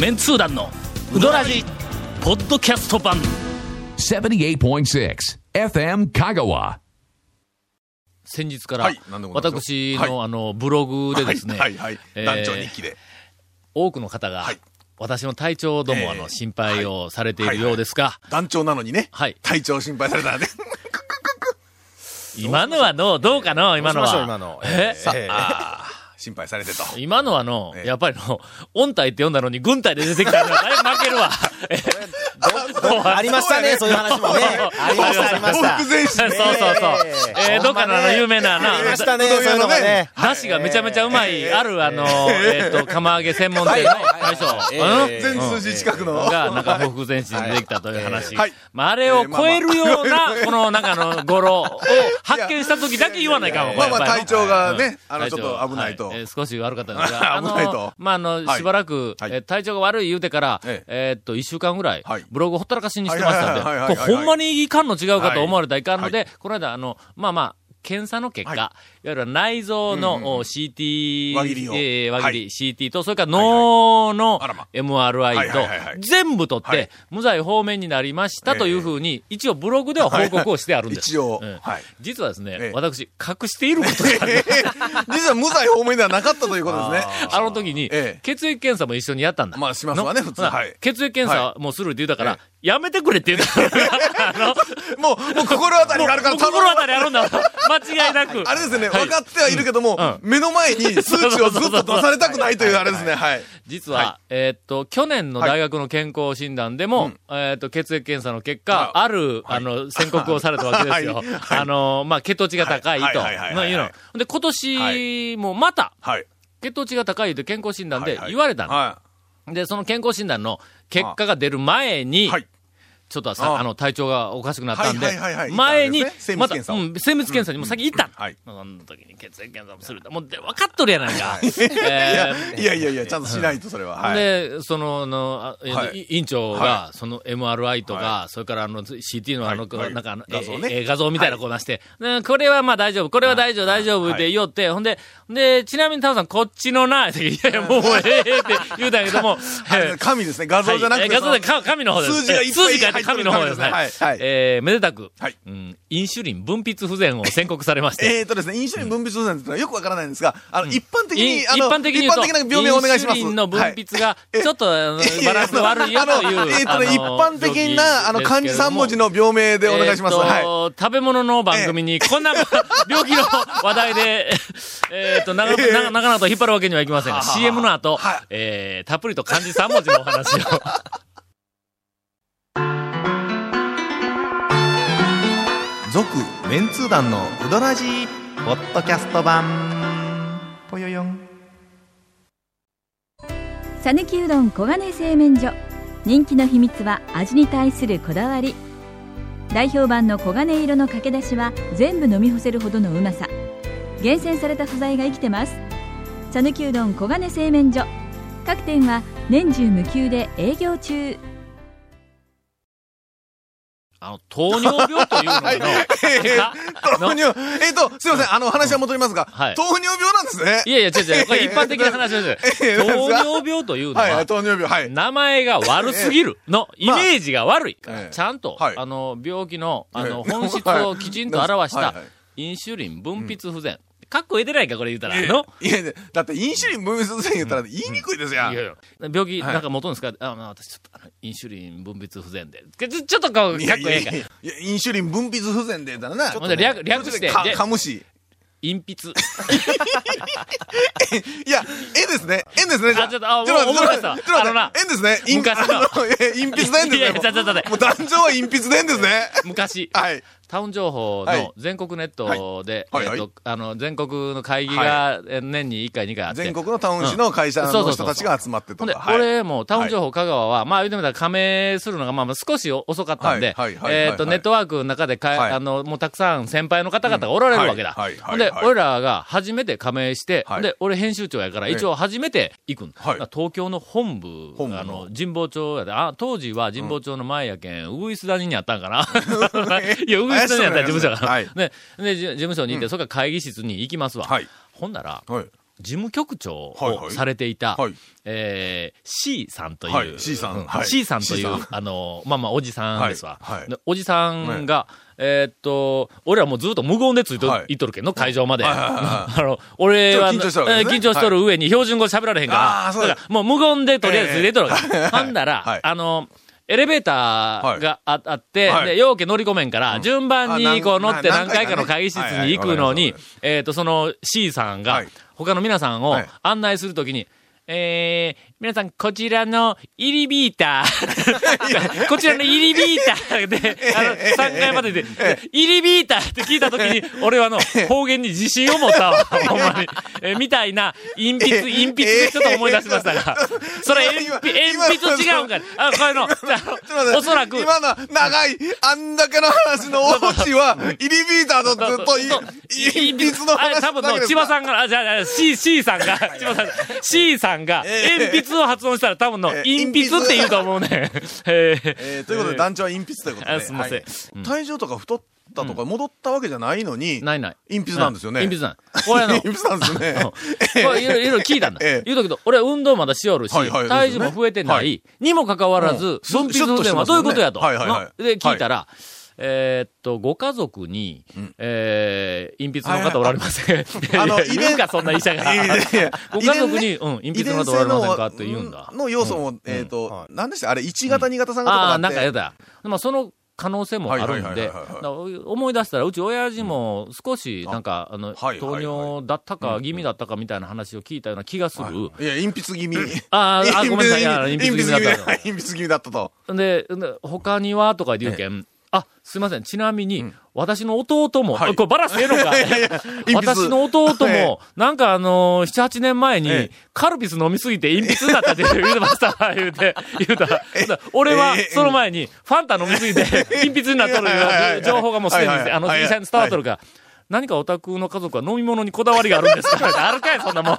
メンツー団のウドラジポッドキャスト版。78.6 FM Kagawa. 先日から、はい。何でもございます私の、はい。あのブログでですね、はい。はい。はい。えー団長日記で。多くの方が、はい。私の体調ども、えー。あの心配をされているようですが、団長なのにね。はい。体調心配されたらね。今のはのどうかの今のは。どうしましょう今の。えさあ。ー、心配されてと。今のはの、ええやっぱりの、音体って読んだのに軍隊で出てきたのは、だいぶ負けるわ。ありましたね、そういう話もね。ありました、ありました。北前そうそうそう。えー、どっかのあの有名なな、ありましたね、そそうういうのがね。だしがめちゃめちゃうまい、ある、あの、えっと、釜揚げ専門店の大将。うんえ全数字近くの。が、なんか、報復前進でできたという話。はいまあ、あれを超えるような、この、なんかの、語呂を発見した時だけ言わないかも。まあまあ体調がね、あの、ちょっと危ないとは。えー少し悪かったんですが、あの、まあ、あの、はい。しばらく、はい。えー体調が悪い言うてから、ええ。ーっと、一週間ぐらいはい、ブログほったらかしにしてましたんで、ほんまにいかんの違うかと思われたらいかんのはで、この間、あの、まあまあ、検査の結果、はい。い、わゆる内臓の、CT、輪切りを。えー輪切り、は CT と、それから脳の MRI と全部取って、はい。無罪方面になりましたというふうに、一応ブログでは報告をしてあるんです。一応実はですね、ええ。私、隠していることがある。実は無罪方面ではなかったということですね。あの時に、ええ。血液検査も一緒にやったんだ。まあしますわね普通血液検査もするって言ったから、えやめてくれって言ったから。あの、もう、もう心当たりがあるから心当たりあるんだ。間違いなく。あれですね、はい。分かってはいるけども、うん。目の前に数値をずっと出されたくないというあれですね、はい。実は、はえーっと、去年の大学の健康診断でも、えーっと、血液検査の結果、あある、あの、宣告をされたわけですよ。はい。はい。あの、まあ、血糖値が高いと。はい。はい。はい。はい。はいまあいうの。で、今年もまた、はい。血糖値が高いと健康診断ではい。はい。言われたの。で、その健康診断の結果が出る前に、はい。ちょっとさ、あ。あの、体調がおかしくなったんで前にまた、うん、精密検査にも先行った。の。はい。その時に血液検査もする。もう、で分かっとるやないか。い。やえいやいやちゃんとしないと、それは。で、その、あの、委員長がは、その MRI とかは、それからあの CT のあの、なんか画像みたいなこう出して、ねこれはまあ大丈夫、これは大丈夫、大丈夫って言おって、ほんで、で、ちなみにタオさん、こっちのな、いやいや、もうええって言うたんやけども、あれ紙ですね、画像じゃなくて。画像でか紙の方です。数字がいっぱい数字書いて紙の方です。ねはいはいえーめでたく、はいうん、インシュリン分泌不全を宣告されまして。えーとですね、インシュリン分泌不全ってのはよくわからないんですが、あの、一般的いに、あの、一般的に一般的な病名をお願いします。インシュリンの分泌が、はいちょっと、バランスが悪いよという。えーとね、一般的な、あの、漢字3文字の病名でお願いします。えーはい。と食べ物の番組に、こんな 病気の話題で、えっと、なかなか、なかなかと引っ張るわけにはいきませんが、CM の後はい、えーたっぷりと漢字3文字のお話を。続、メンツー団のうどらじポッドキャスト版。ぽよよん。さぬきうどん黄金製麺所。人気の秘密は味に対するこだわり。代表版の黄金色のかけだしは全部飲み干せるほどのうまさ。厳選された素材が生きてます。さぬきうどん黄金製麺所。各店は年中無休で営業中。あの、糖尿病というのの、結果 糖尿、えっと、すいません、あの、話は戻りますが、はい。糖尿病なんですね。いやいや、違う違う、これ一般的な話です。糖尿病というのは糖尿病、はい。名前が悪すぎる。の、イメージが悪い。から、ええちゃんと、はい。あの、病気の、あの、ええ本質をきちんと表したインシュリン分泌不全。かっこええでないか、これ言うたら。の？いやいや、だってインシュリン分泌不全言ったら言いにくいですやん。いやいや、病気なんか持とんですか、あ、まあ、私ちょっと、あの、インシュリン分泌不全で。ちょっとこう、いかっこええかやいやいやいや、インシュリン分泌不全で言ったらな。ほんで略略してかむし。陰筆。いや、えですね。えですね。じゃあちょっとあちょっと思い出したちょっとですね。昔のあのえ隠筆伝ですね。もう壇上は隠筆伝ですね。昔、はい。タウン情報はい。の全国ネットで、はいはい。えっと、あの、全国の会議がえ年に1回2回あって。全国のタウン市の会社の人たちが集まってとか。はい。俺もタウン情報香川は、まあ言うてみたら加盟するのがまあまあ少し遅かったんで、えっと、ネットワークの中でか、はい。あの、もうたくさん先輩の方々がおられるわけだ。で、はい俺らが初めて加盟して、はい。で、俺編集長やから一応初めて行くん。はい。東京の本部、本部の。あの、神保町やで、あ、当時は神保町の前やけん、ウグイス谷にあったんかな。いや、ウグイス谷にあったら事務所が。はい。ね、で、じ事務所に行って、それから会議室に行きますわ。はい。ほんなら、はい。事務局長はいはい。をされていた、はい。えー、C さんという、はい。C さん。うはい。C さんというあの、まあまあ、おじさんですわ。はい。おじさんが、えーっと、俺らもうずっと無言でついと、はい。い、っとるけんの、会場まで。はいはいはい あの、俺は、緊張しとるね。えー緊張しとる上に標準語喋られへんから、だ。だからもう無言でとりあえずついていっとるわけ。ほんだら、はい。あの、エレベーターがあ,、あって、はい。で、ようけ乗り込めんから、順番にこう乗ってあ何何回かの会議室に行くのにえっと、その C さんがはい、他の皆さんをはい。案内するときに、えー、皆さん、こちらのイリビーター、こちらのイリビーターで、あの、3階までで、イリビーターって聞いたときに、俺はあの、方言に自信を持ったわ、ほんまに。えーみたいな、隠筆、隠筆でちょっと思い出しましたが、それ、鉛筆、鉛筆違うんかい。あ、これの、あのおそらく、今の長い、あんだけの話のオチは、イリビーターとずっと鉛筆の話多分の、千葉さんが、あ、じゃあ、じゃあ C、C さんが、千葉さん、C さんが、鉛筆を発音したら多分の、えー鉛筆って言うと思うね。えということで、団長は鉛筆ということで。あすいません。はい。体重とか太ったとか戻ったわけじゃないのに、ないない。鉛筆なんですよね。鉛筆なん。これあの、鉛筆なんですね。うんこれいろいろ聞いたんだ。ええ。言うとくけど、俺は運動まだしおるし、体重も増えてなはい。い、にもかかわらず、うん。分泌不全はどういうことやと。で、聞いたら、えーっと、ご家族に、えー、隠筆の方おられません。あの いや言うか、そんな医者が。ご家族に、遺うん、隠遺伝筆の方おら性れませんか？のって言うんだ。の要素も、えっと、何でした？あれ、1型、2型、3型とかああ。なんかやだ。まあ、その可能性もあるんで、思い出したら、うち親父も少し、なんか、あの、はいはいはい糖尿だったか、気味だったかみたいな話を聞いたような気がする。いや、鉛筆気味。あーあ、ごめんなさい。いや鉛筆気味だったはい 鉛筆気味だったと。で、で他にはとか言うけん、あ、すいません。ちなみに、私の弟も、はい。これバラしてええのか。筆私の弟ええ。も、なんかあのー、7、8年前にええ、カルピス飲みすぎて鉛筆になったって言うてましたわ、言うて、言うた。ら。俺はええ、その前に、ファンタ飲みすぎて、鉛筆になっとる情報がもうすでに、あの、はい実際に伝わっとるか。ら、何かお宅の家族は飲み物にこだわりがあるんですか？あるかい、そんなもん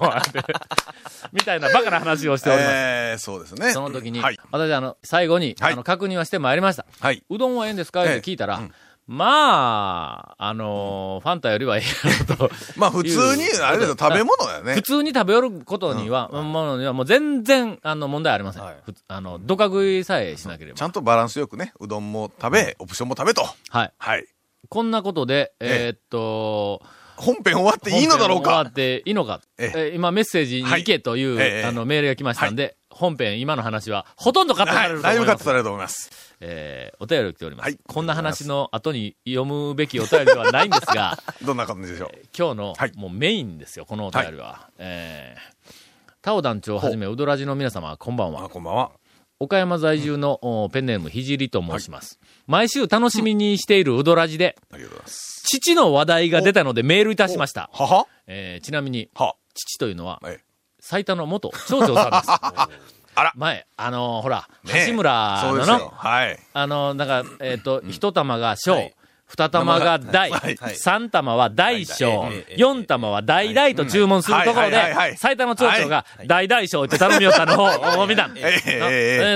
みたいなバカな話をしております。えー、そうですね。その時に、はい。私、あの、最後に、はいあの、確認はしてまいりました。はい。うどんはええんですか？って聞いたら、ええうんまあ、あのーファンタよりはええやろと。まあ、普通に、あれですよ、食べ物だよね普。通に食べよることには、ものにはもう全然、あの、問題ありません。ふつあの、どか食いさえしなければ。ちゃんとバランスよくね、うどんも食べ、オプションも食べと。はい。はい。こんなことで、えええーっと、本編終わっていいのだろうか終わっていいのか。ええー今メッセージに行けという、はいええあの、メールが来ましたんで、本編、今の話は、ほとんどカットさはい。れると思います。だいぶカットされると思います。えーお便りが来ております。はいこんな話の後に読むべきお便りではないんですが、どんな感じでしょう？今日の、はいもうメインですよ、このお便りは。えー、タオ団長をはじめ、うどらじの皆様、こんばんあ、は。こんばんは。岡山在住の、おペンネームひじりと申します。毎週楽しみにしているうどらじで。父の話題が出たのでメールいたしました。はは？えーちなみに、は父というのは、はい。最多の元町長さんです。あら前、あのーほら、ね橋村ののはい。あの、なんか、えっ、と、一玉が小、二玉が大。はい、三玉は大小。はい、四玉は大大と注文するところではいはいはいは、い。最多の町長が大大小って頼みよったのを見た。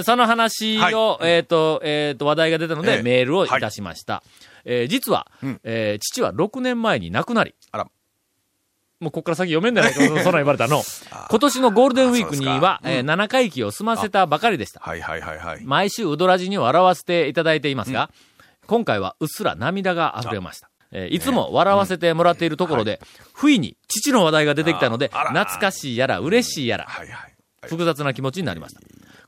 その話を、えっと、えっと、話題が出たので、ええ。メールをいたしました。えー実はうん、えー父は6年前に亡くなり、あら。もうこっから先読めんじゃないか、そんな言われたの。今年のゴールデンウィークには、えー7回忌を済ませたばかりでした。はいはいはいはい。毎週うどらじに笑わせていただいていますが、今回はうっすら涙が溢れました。えーいつも笑わせてもらっているところで、不意に父の話題が出てきたので、懐かしいやら嬉しいやら。複雑な気持ちになりました。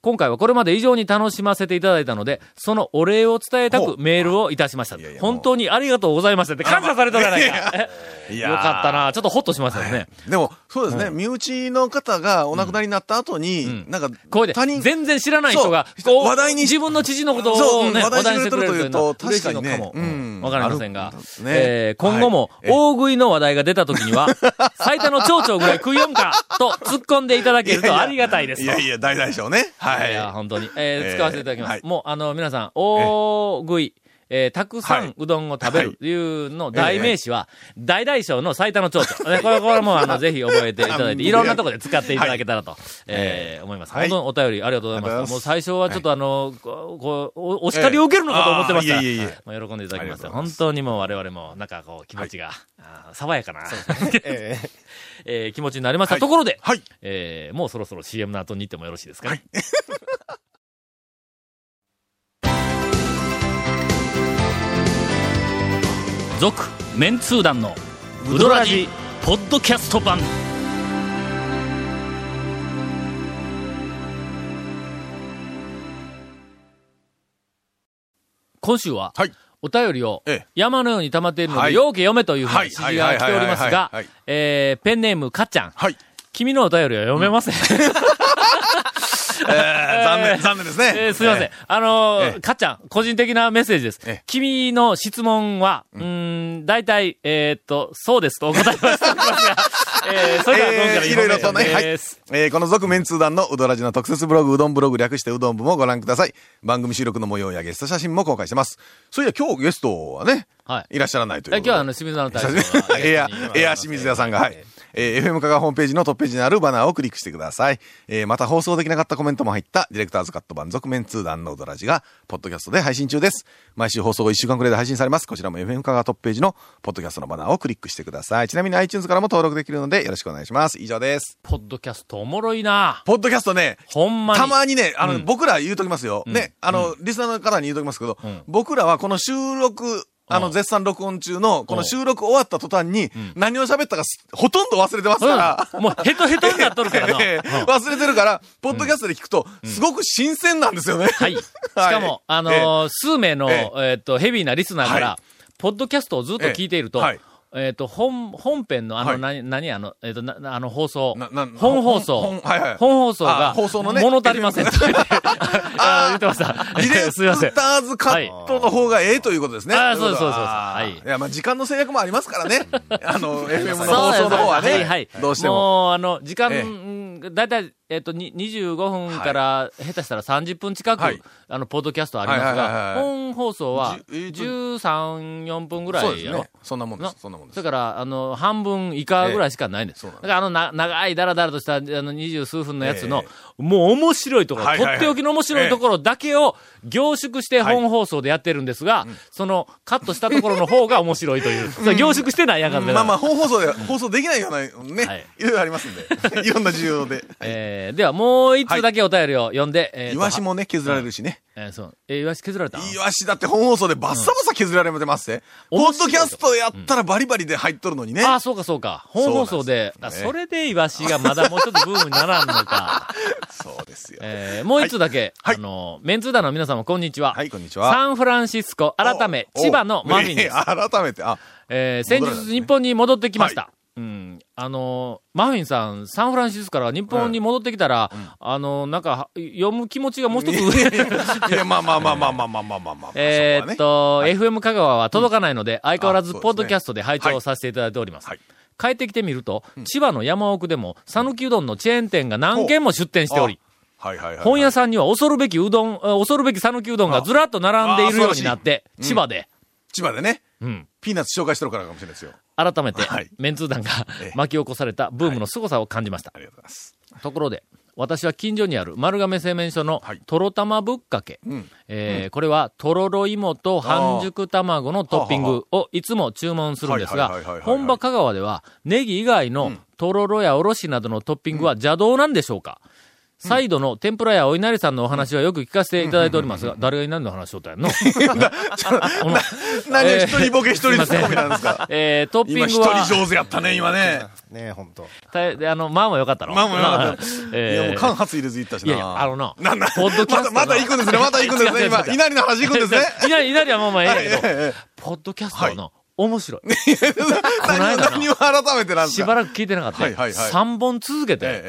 今回はこれまで以上に楽しませていただいたので、そのお礼を伝えたくメールをいたしました。本当にありがとうございましたって感謝されたじゃないか。よかったな。ちょっとホッとしましたよね。でも、そうですね、身内の方がお亡くなりになった後に、ん。なんか、こうで全然知らない人が、話題に自分の父のことをね、うん話題にしてくれるというのは嬉しいのかも。確かにねうん。わかりませんが。えー今後もはい。大食いの話題が出た時には、最多の町長ぐらい食いよんかと突っ込んでいただけるとありがたいですと。いやいや、大大将ね。はいい。や、本当に。えーえー使わせていただきます。はい。もう、あの、皆さん、大食い、えーたくさはいうんどんを食べるというの代名詞は、大々小の最多の蝶々。ねこれ、これもう、あの、ぜひ覚えていただいて、い。ろんなところで使っていただけたらと、えー思います。はい。本当にお便りありがとうございます。もう最初はちょっとあの、こうおお叱りを受けるのかと思ってました。ら、え喜んでいただきます本当にもう我々も、なんかこう、気持ちが、あー爽やかな、ええ えー気持ちになりました。はいところで、はい。えーもうそろそろ CM の後に行ってもよろしいですか、続、メンツー団の、ウドラジ、ポッドキャスト版。今週は、はい。お便りをええ山のように溜まっているので、はいようけ読めというふうにはい指示が来ておりますがえーペンネームかっちゃん。はい。君のお便りは読めません。えー、残念、残念ですね。えーすみません。えあのーええかっちゃん、個人的なメッセージです。ええ君の質問は、うーん、大体、えーっと、そうですとお答えはしておりますが、えーそれではいろいろとね、はい。え。ーこの続メンツー団のうどらじの特設ブログ、うどんブログ略してうどん部もご覧ください。番組収録の模様やゲスト写真も公開してます。そういや今日ゲストはね、はい。いらっしゃらないということで。今日はあの、清水の大将が エア、エア清水屋さんが、はい。えー FM 香川ホームページのトップページにあるバナーをクリックしてください。えーまた放送できなかったコメントも入ったディレクターズカット版続面通談のうどらじが、ポッドキャストで配信中です。毎週放送後1週間くらいで配信されます。こちらも FM 香川トップページのポッドキャストのバナーをクリックしてください。ちなみに iTunes からも登録できるのでよろしくお願いします。以上です。ポッドキャストおもろいなポッドキャストね、ほんまに。たまにね、あの、うん僕ら言うときますよ。ね、あの、リスナーの方に言うときますけど、うん僕らはこの収録、あの、うん。絶賛録音中の、この収録終わった途端に、何を喋ったかすほとんど忘れてますから、うん。もうヘトヘトになっとるからな。忘れてるから、ポッドキャストで聞くと、すごく新鮮なんですよね。はい。しかも、あのー数名の、ええ。ーっと、ヘビーなリスナーから、はポッドキャストをずっと聞いていると、ええはいえーっと、本、本編のあの、はい何、何あの、えーっと、なあの、放送本放送、本はいはい本放送が、あ放送のね物足りませんと言って、あ言ってました。ディレ すいませんク。ターズカットの方がええということですね。あそうそうそうですはいいや、まあ時間の制約もありますからね。あの、FM の放送の方はね。はいはい。どうしても。もう、あの、時間、だいたい、えっと、に25分から、下手したら30分近く、はい。あの、ポッドキャストありますが、はい本放送はじゅえーと13、4分ぐらいや。ろそうですね。そんなもんでなす。そんなもんです。だ。から、あの、半分以下ぐらいしかないんです。だから、あの、な、長いダラダラとした、あの、二十数分のやつのえ、もう面白いところ、とっておきの面白いところだけを凝縮してはい本放送でやってるんですが、その、カットしたところの方が面白いという。凝縮してないやんか、まあまあ、本放送で、放送できないような、ね、はい。い、ろいろありますんで。いろんな需要で。えー、では、もう一通だけお便りを読んで、えーとイワシもね、削られるしね。えーそう。えー、イワシ削られた？イワシだって本放送でバッサバサ削られてますね。ポッドキャストやったらバリバリで入っとるのにね。ああ、そうかそうか。本放送で、あそねそれでイワシがまだもうちょっとブームにならんのか。そうですよ。えー、もう一つだけ、はいあの、メンツーダの皆様こんにちは。はい、こんにちは。サンフランシスコ、改め、お千葉のマフィンです。えー改めて、あ、えー、先日日本に戻ってきました。はうん。あのー、マフィンさん、サンフランシスコから日本に戻ってきたら、あのー、なんか、読む気持ちがもう一つ上。いや、まあまあまあまあまあまあまあまあまあ。えーっそこはね、と、FM 香川は届かないので、相変わらずポッドキャストで拝聴させていただいております。はい帰ってきてみると、千葉の山奥でも、讃岐うどんのチェーン店が何軒も出店しており、はいはいはいはい。本屋さんには恐るべきうどん、あ恐るべき讃岐うどんがずらっと並んでいるようになって、あ千葉で、千葉でね、うん。ピーナッツ紹介してるからかもしれないですよ。改めてはい、メンツー団がええ。巻き起こされたブームの凄さを感じました。あ。りがとうございます。ところで、私は近所にある丸亀製麺所のはい。とろ玉ぶっかけ。うん。えーこれは、とろろ芋と半熟卵のトッピングをいつも注文するんですがはいはいはいはいはい、本場香川では、ネギ以外のとろろやおろしなどのトッピングは邪道なんでしょうか？サイドの天ぷらやお稲荷さんのお話はよく聞かせていただいておりますが、誰が稲荷の話しとったんやんの何を えー一人ボケ一人ツッコミなんですか？えートッピン今一グは、人上手やったね、今ね。ねえ、ほんと。たであの、まあもよかったろまあまあよかった。えーいや、もう間髪入れず行ったしな。いやいやあのななんだ、ポッドキャストのまた、また行くんですね、また行くんですね、今。稲荷の話行くんですね。稲荷、稲荷はもうまあええけど、えポッドキャストの、面白い。この間な何を改めてなんですか？しばらく聞いてなかった。はいはいはい3本続けて。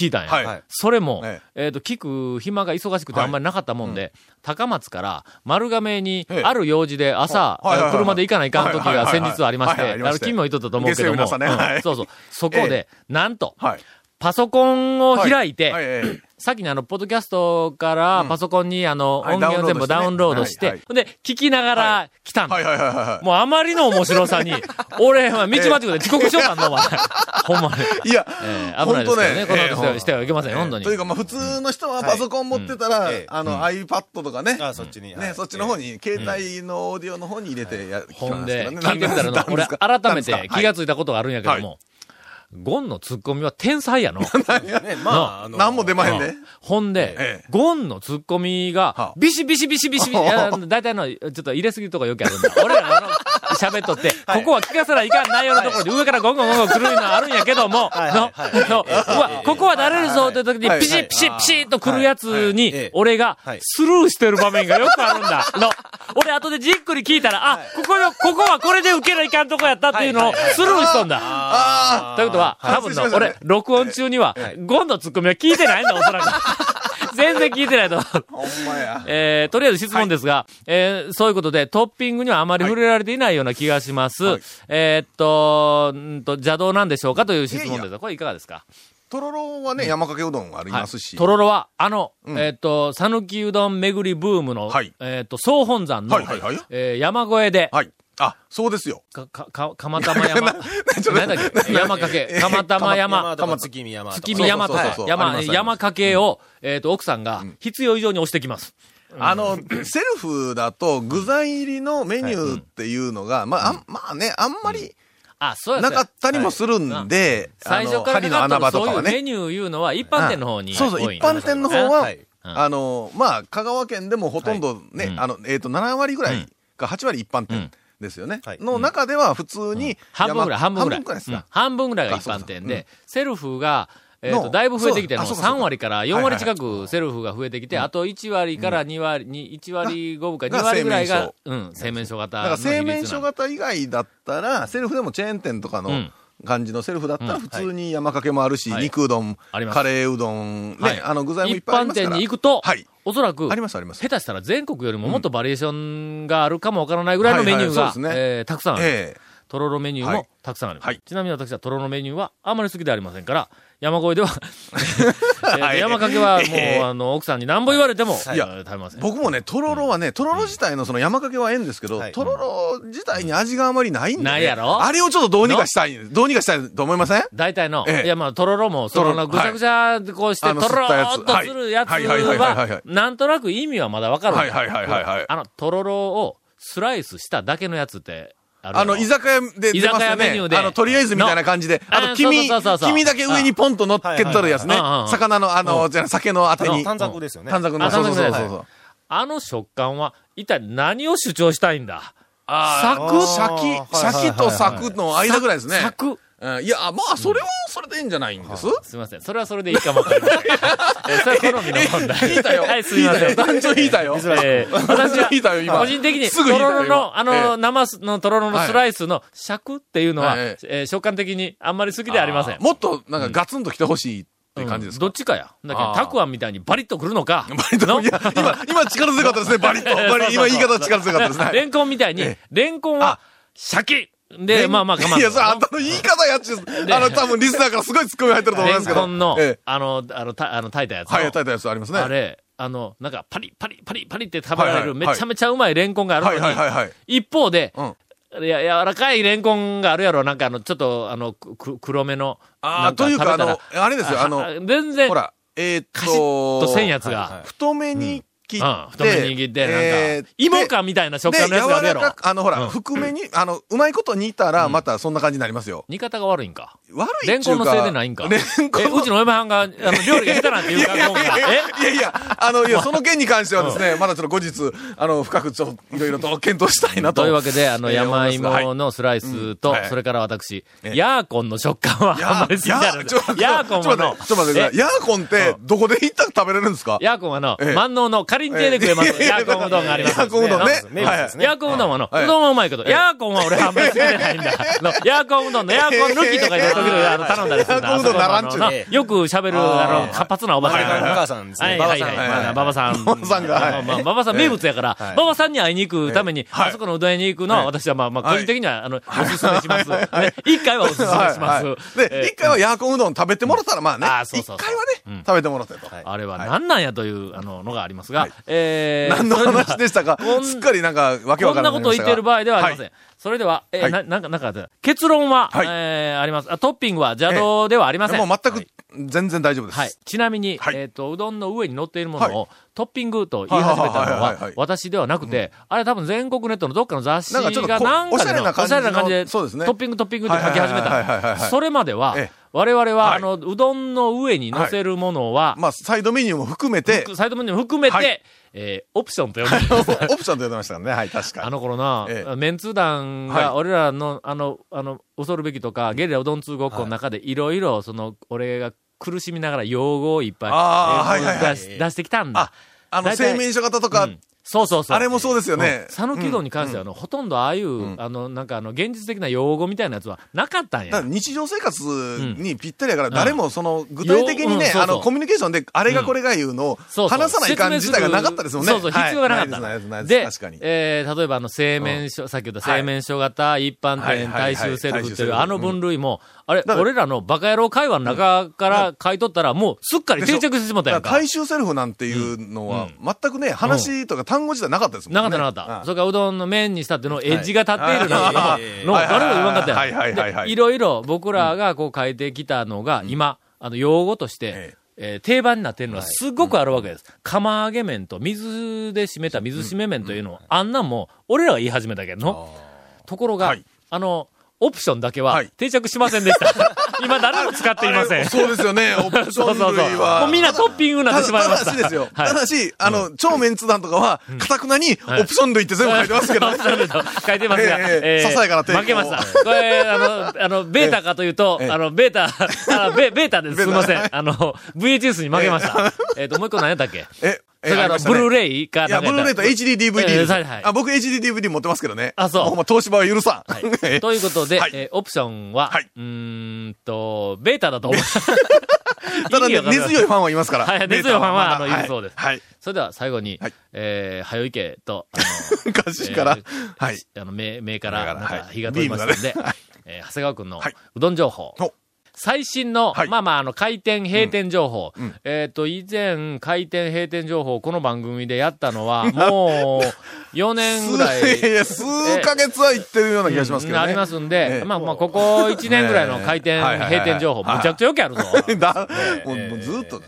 聞いたんや。はい。それも、ええ。っ、と、聞く暇が忙しくてはい。あんまりなかったもんで、高松から丸亀にええ。ある用事で朝、はい。はい。はい。はい車で行かないかん時が先日ありまして、あ君も言っとったと思うけども、うんはい。そうそう。そこで、なんと、はい。パソコンを開いて、はい、ええ。先にあの、ポッドキャストからパソコンにあの、はい音源を全部ダダウンロードしてで、聞きながら来たんだはいはいはいはい。もうあまりの面白さに、俺は道間違えて遅刻しようかな、お前。ほんまに。いや、えー危ないですけどね。このえー後してはいけません、本当に。とい。うか、まあ、普通の人はパソコン持ってたら、あの、iPad とかね、あ、そっちに。はね、い。そっちの方に、携帯のオーディオの方に入れてや、ほんで、聞いてみたらの、俺、改めて気がついたことがあるんやけどはも、ゴンのツッコミは天才やの。ね、まあ、あの、何も出まへんね。ほんで、ええゴンのツッコミがは、ビシビシビシビシビシ、大体の、ちょっと入れすぎるとかよくあるんだ。俺らがあの、喋っとって、ここは聞かせないかん内容のところで上からゴンゴンゴンゴン来るのあるんやけども、はいの、の、うわ、ここは慣れるぞって時にはいピシッピシッピシッと来るやつにええ、俺がはいスルーしてる場面がよくあるんだ。の、俺後でじっくり聞いたら、あ、ここの、ここはこれで受けないかんとこやったっていうのをスルーしとんだ。あということは、はい。多分の俺、録音中には、ゴンのツッコミは聞いてないんだ、おそらく。全然聞いてないと。あ、ほんまや。えー、とりあえず質問ですが、えー、そういうことで、トッピングにはあまり触れられていないような気がします。はい。えーっと、んーと、邪道なんでしょうかという質問ですが、これいかがですか？とろろはね、山かけうどんありますし。とろろは、あの、うん。えーっと、さぬきうどん巡りブームの、はい。えーっと、総本山の、えー山越えで、はい。あ、そうですよ。か、か、か、釜玉山、何だっけ？山かけ、釜玉山、山とか。月見山。月見山と山、山かけを、えーっと、奥さんが必要以上に押してきます。あの、セルフだと具材入りのメニューっていうのが、まあ、あんまあね、あんまりあ、そうやなかったりもするんで、あ最初からかかっ穴場とかはとそういうメね。ニューいうのは一般店の方にそうそう、一般店の方は、あの、まあ、香川県でもほとんどね、うんあの、えっ、と、7割ぐらいか8割一般うん。店ですよね。はい。の中では普通に、半分ぐらい、半分ぐらい。うん半分ぐらいですか？半分ぐらいが一般店で、セルフが、えっ、と、のだいぶ増えてきてるの、3そうあそうかそうか割から4割近くセルフが増えてきて、あと1割から2割、に1割5分か2割ぐらいが、うん、製麺所。型だから。製麺所型以外だったら、セルフでもチェーン店とかのうん感じのセルフだったら普通に山かけもあるし、はい肉うどん、カレーうどん、ね、はいあの具材もいっ一般ぱいありますから。店に行くと、はい。おそらくあ、りますあります。下手したら全国よりももっとバリエーションがあるかもわからないぐらいのメニューがえーたくさんある。ええとろろメニューもはい。たくさんあります。はい。ちなみに私はとろろメニューはあまり好きではありませんから、山越えでは、えー山かけはもう、ええあの、奥さんに何ぼ言われても、食べません。僕もね、とろろはね、とろろ自体のその山かけはええんですけど、はい。とろろ自体に味があまりないんで、ね。ないやろ？あれをちょっとどうにかしたい、どうにかしたいと思いません？大体の、ええ。いやまあ、とろろも、その、ぐちゃぐちゃでこうして、とろろ吸っとするやつはなんとなく意味はまだわかるはい。はい。はい。はい。あの、とろろをスライスしただけのやつって、あの、居酒屋で出ます居酒屋よメニューで。ねあの、とりあえずみたいな感じで、あのと、黄身、そうそうそうそう黄身だけ上にポンと乗っけとるやつね。魚の、あの、じゃあ酒のあてに。短冊ですよね。短冊の、あそうそうそうそう。あの食感は、一体何を主張したいんだ？あーサクシャキ、シャキとサクの間ぐらいですね。サク。うんいや、まあ、それは、それでいいんじゃないんです？すみません。それはそれでいいかもわかりません。えーそれは好みの問題。聞いたよ。はい、すみません。単純に聞いたよ。えー私は聞いたよ、今。個人的に、とすぐ聞いたよろろの、あ今えの、生すのとろろのスライスの尺っていうのは、はいはいえー食感的にあんまり好きではありません。もっと、なんか、ガツンと来てほしいって感じですか？どっちかや。だけど、あーたくあんみたいにバリッとくるのか。バリッと、いや、今、今力強かったですね、バリッと。バリ今言い方力強かったですね。レンコンみたいにえ、レンコンはあ、シャキで、まあまあ、我慢。いや、それあんたの言い方やっちゅう。あの、多分リスナーからすごいツッコミ入ってると思いレますけど。ンコンのええ、あの、あの、たあの、炊いたやつの。はい、炊いたやつありますね。あれ、あの、なんか、パリパリパリパリって食べられる、めちゃめちゃうまいレンコンがあるのはいはいはいはい。に、一方で、うん。いや、柔らかいレンコンがあるやろ、なんかあの、ちょっと、あの、くく黒めの。ああ、というか、あの、あれですよ、あの、全然、ほら、えーっカシッとと、せんやつがはいは、太めに切って、うん、太めに握って、なんか、えー芋かみたいな食で、感のやつがあるやろあの、ほら、うん含めに、あの、うまいこと煮たら、またそんな感じになりますよ。煮方が悪いんか？悪いレンコンのせいでないんか？レンコえ、ンうちの嫁はんが、あの、料理が下手なんて言うか、今回。え？いやいや、あの、いや、その件に関してはですね、まだちょっと後日、あの、深くちょっと、いろいろと検討したいなと。というわけで、あの、えー山芋のスライスとそれから私、えヤーコンの食感はあんまり好きじゃない。ヤーコンはの、ちょっと待ってください。ヤーコンって、どこで行ったら食べれるんですか？ヤーコンはの、ええ万能のかりん亭で食えます。ヤーコンうどんがあります。ヤーコンうどんね。ヤーコンうどんはの、はいうどんはうまいけど、ヤーコンは俺あんまり好きじゃないんだ。のヤーコンうどんのヤーコン抜きとか言う時々あの 頼んだりするんだ。ヤーコンうどんならんちゅうあそこのなよく喋る、あの、活発なおばさんお母さんですね。はいはいはい。馬場さんまあ馬場さん。馬場さんが馬場さん名物やから、馬場さんに会いに行くために、はいあそこのうどん屋に行くのは、はい私はまあまあ、個人的には、あの、おすすめします。ね一回はおすすめします。で、一回はヤーコンうどん食べてもらったら、まあね。あーそうそうそう一回はね。ね、食べてもらってと。あれは何なんやという、あの、のがありますが、えー、何の話でしたか？こんすっかりなんか、わけわこんなからないことを言っている場合ではありません。はそれでは、えーはいな、なんか、なんか、結論は、はいえーありますあ。トッピングは邪道ではありません。もう全く、全然大丈夫です。はい。ちなみに、はいえっ、と、うどんの上に乗っているものを、はトッピングと言い始めたのはいはいはいはいは、はい私ではなくて、あれ多分全国ネットのどっかの雑誌がなんかおしゃれな感じで、そうですねトッピングトッピングって書き始めはいはいはいはいはいはいた。それまではええ、我々は、はい。あの、うどんの上に乗せるものは、まあ、サイドメニューも含めて、サイドメニューも含めて、はい。えーオプションと呼んでます。オプションと言ってましたね。はい、確かに。あの頃な、ええ。メンツー団はい。が、俺らの、あの、あの、恐るべきとか、ゲリラうどん通ごっこの中で、いろいろ、その、俺が苦しみながら用語をいっぱい、出してきたんだ。あ。、あの、大体製麺所型とか、うんそうそうそう。あれもそうですよね。讃岐うどんに関しては、あの、ほとんどああいう、あの、なんかあの、現実的な用語みたいなやつはなかったんや。日常生活にぴったりやから、誰もその、具体的にね、あの、コミュニケーションで、あれがこれが言うのを、話さない感じ自体がなかったですもんね。そうそう、必要がなかった。で。えー例えばあの、製麺所、さっき言った製麺所型、一般はい店、大衆セルフっていう、あの分類も、あれ、俺らのバカ野郎会話の中から買い取ったら、もうすっかり定着してしまったやんか。だから大衆セルフなんていうのは、全くね、話とか単語自体なかったですもんね。なかったなかった。うん。それからうどんの麺にしたってのエッジが立っているのはい。の、はい。誰も言わんかったはいはいはいやん。はい。ろいろ僕らがこう変えてきたのが、今、あの、用語としてえ、え。ー定番になっているのはすごくあるわけです。釜揚げ麺と水で締めた水締め麺というのを、あんなんも、俺らが言い始めたけどの。ところが、はい。あの、オプションだけははい定着しませんでした。今誰も使っていません。そうですよね、オプションそうそうそう。類は。もうみんなトッピングになってしまいました。ただしですよ。はいただし、あの、超メンツ団とかは、かたくなに、オプション類って全部書いてますけどね。書いてますが、ええささやかな抵抗負けました。これ、あの、あの、ベータかというと、ええあの、ベータ、あベベータです。すみません。あの、VHS に負けました。えっと、もう一個何やったっけ？え、それから、ブルーレイかいや、ブルーレイと HDDVD えです。えはいはいあ、僕 HDDVD 持ってますけどね。あそうほんま東芝は許さん。ええということで、はいえーオプションは、はいうーんと、ベータだと思う。ただね、根強いファンはいますから。はい根強いファンはあのいるそうですはい。それでは最後に、はいえー、はよいけと、あの、歌詞からえー。はい。あの、目、目から、なんかはい火が飛びましたので、はいえー長谷川くんのはいうどん情報。お最新の、はい。まあまあ、あの、開店、閉店情報。ん。えっ、と、以前、開店、閉店情報をこの番組でやったのは、もう、4年ぐらい。いや、数ヶ月は行ってるような気がしますけどね。ありますんで、ええ。まあまあ、ここ1年ぐらいの開店、閉店情報、はいむちゃくちゃよくあるぞ。だ、もうずっとね。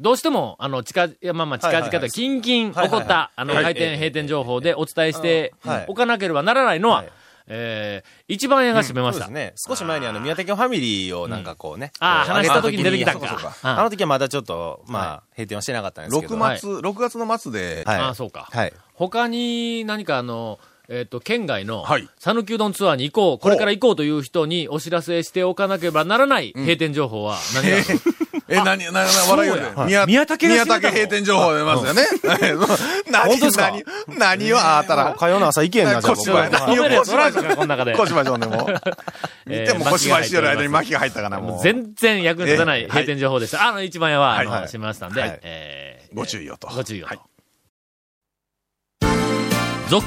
どうしても、あの、近、いや、まあまあ、近々と、キンキン起こった、あの、開店、閉店情報でお伝えしてはい。おかなければならないのははい、えー、一番円が占めましたそうです。ね。少し前にあの、宮崎ファミリーをなんかこうね。ああ、こう話した時に出てきたんそうそうそうか。あの時はまだちょっと、まあ、閉店はしてなかったんですけど。6月、6月の末で、はい。ああ、そうか。はい。他に何かあの、えっ、と、県外のはい、讃岐うどんツアーに行こう、これから行こうという人にお知らせしておかなければならない閉店情報は何が？ある、え、何、な、な、笑いよそうや宮宮武が宮武閉店情報出ますよね。何、本当ですか？何、何をあったら。火曜の朝行けんな、じゃあ小芝居僕は。止めるやつおらんのか、この中で。小芝城でも。見ても小芝居してる間に巻きが入ったかな、もう。全然役に立たないえ閉店情報でした。あの、一番屋は、あの、はいしましたんで、はい。えーご注意をと。ご注意をと。はい。続、